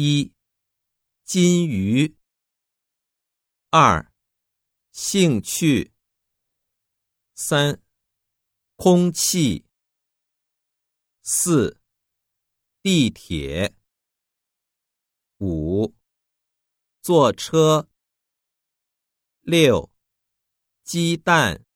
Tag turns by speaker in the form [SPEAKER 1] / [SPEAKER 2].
[SPEAKER 1] 一金鱼二兴趣三空气四地铁五坐车六鸡蛋